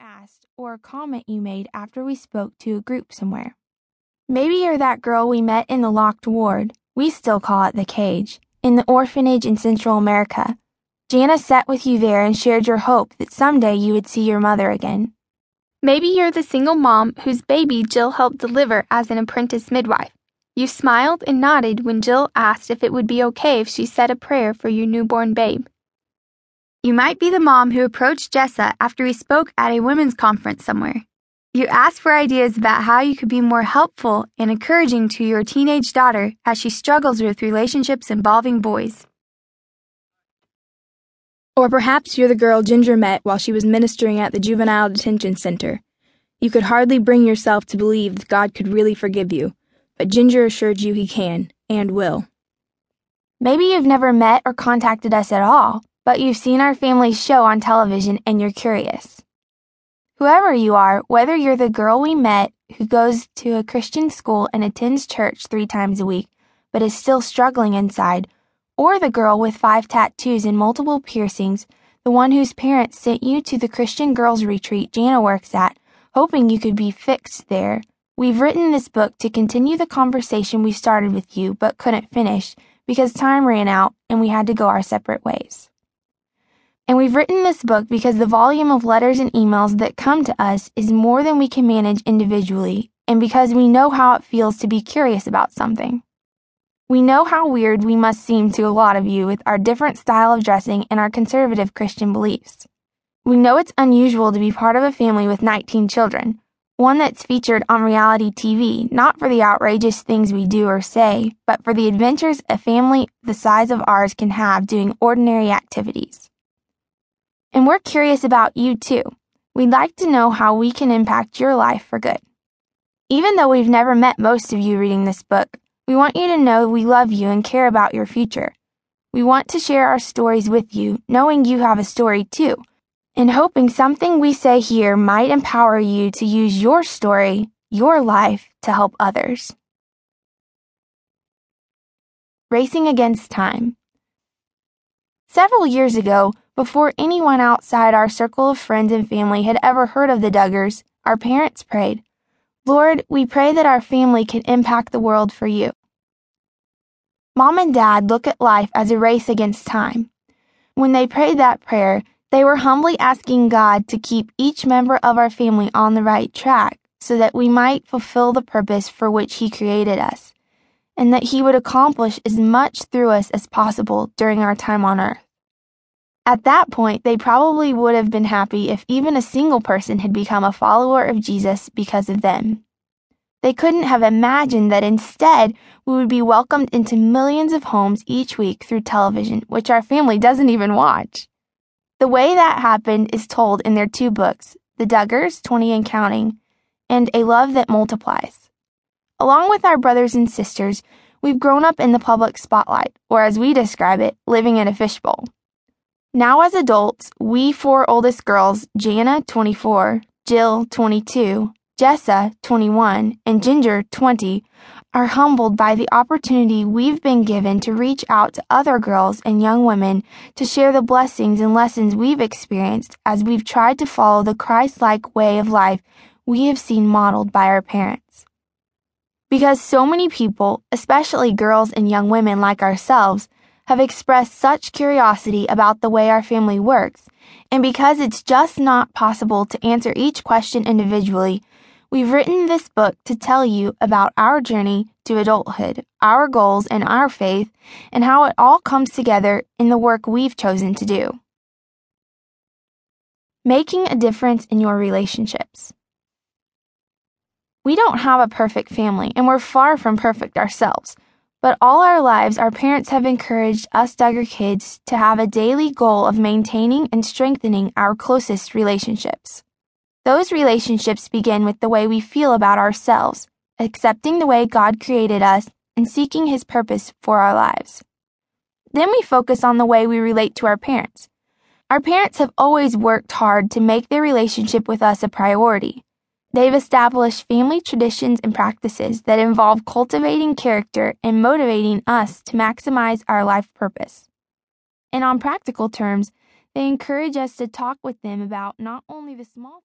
asked or a comment you made after we spoke to a group somewhere. Maybe you're that girl we met in the locked ward, we still call it the cage, in the orphanage in Central America. Jana sat with you there and shared your hope that someday you would see your mother again. Maybe you're the single mom whose baby Jill helped deliver as an apprentice midwife. You smiled and nodded when Jill asked if it would be okay if she said a prayer for your newborn babe. You might be the mom who approached Jessa after he spoke at a women's conference somewhere. You asked for ideas about how you could be more helpful and encouraging to your teenage daughter as she struggles with relationships involving boys. Or perhaps you're the girl Jinger met while she was ministering at the juvenile detention center. You could hardly bring yourself to believe that God could really forgive you, but Jinger assured you he can and will. Maybe you've never met or contacted us at all but you've seen our family's show on television and you're curious. Whoever you are, whether you're the girl we met who goes to a Christian school and attends church three times a week, but is still struggling inside, or the girl with five tattoos and multiple piercings, the one whose parents sent you to the Christian girls retreat Jana works at, hoping you could be fixed there. We've written this book to continue the conversation we started with you but couldn't finish because time ran out and we had to go our separate ways. And we've written this book because the volume of letters and emails that come to us is more than we can manage individually, and because we know how it feels to be curious about something. We know how weird we must seem to a lot of you with our different style of dressing and our conservative Christian beliefs. We know it's unusual to be part of a family with 19 children, one that's featured on reality TV, not for the outrageous things we do or say, but for the adventures a family the size of ours can have doing ordinary activities. And we're curious about you too. We'd like to know how we can impact your life for good. Even though we've never met most of you reading this book, we want you to know we love you and care about your future. We want to share our stories with you, knowing you have a story too, and hoping something we say here might empower you to use your story, your life, to help others. Racing Against Time Several years ago, before anyone outside our circle of friends and family had ever heard of the Duggars, our parents prayed, Lord, we pray that our family can impact the world for you. Mom and Dad look at life as a race against time. When they prayed that prayer, they were humbly asking God to keep each member of our family on the right track so that we might fulfill the purpose for which He created us and that He would accomplish as much through us as possible during our time on earth. At that point, they probably would have been happy if even a single person had become a follower of Jesus because of them. They couldn't have imagined that instead we would be welcomed into millions of homes each week through television, which our family doesn't even watch. The way that happened is told in their two books, The Duggars, 20 and Counting, and A Love That Multiplies. Along with our brothers and sisters, we've grown up in the public spotlight, or as we describe it, living in a fishbowl. Now, as adults, we four oldest girls, Jana, 24, Jill, 22, Jessa, 21, and Jinger, 20, are humbled by the opportunity we've been given to reach out to other girls and young women to share the blessings and lessons we've experienced as we've tried to follow the Christ like way of life we have seen modeled by our parents. Because so many people, especially girls and young women like ourselves, have expressed such curiosity about the way our family works, and because it's just not possible to answer each question individually, we've written this book to tell you about our journey to adulthood, our goals and our faith, and how it all comes together in the work we've chosen to do. Making a difference in your relationships. We don't have a perfect family, and we're far from perfect ourselves. But all our lives, our parents have encouraged us Duggar kids to have a daily goal of maintaining and strengthening our closest relationships. Those relationships begin with the way we feel about ourselves, accepting the way God created us, and seeking His purpose for our lives. Then we focus on the way we relate to our parents. Our parents have always worked hard to make their relationship with us a priority. They've established family traditions and practices that involve cultivating character and motivating us to maximize our life purpose. And on practical terms, they encourage us to talk with them about not only the small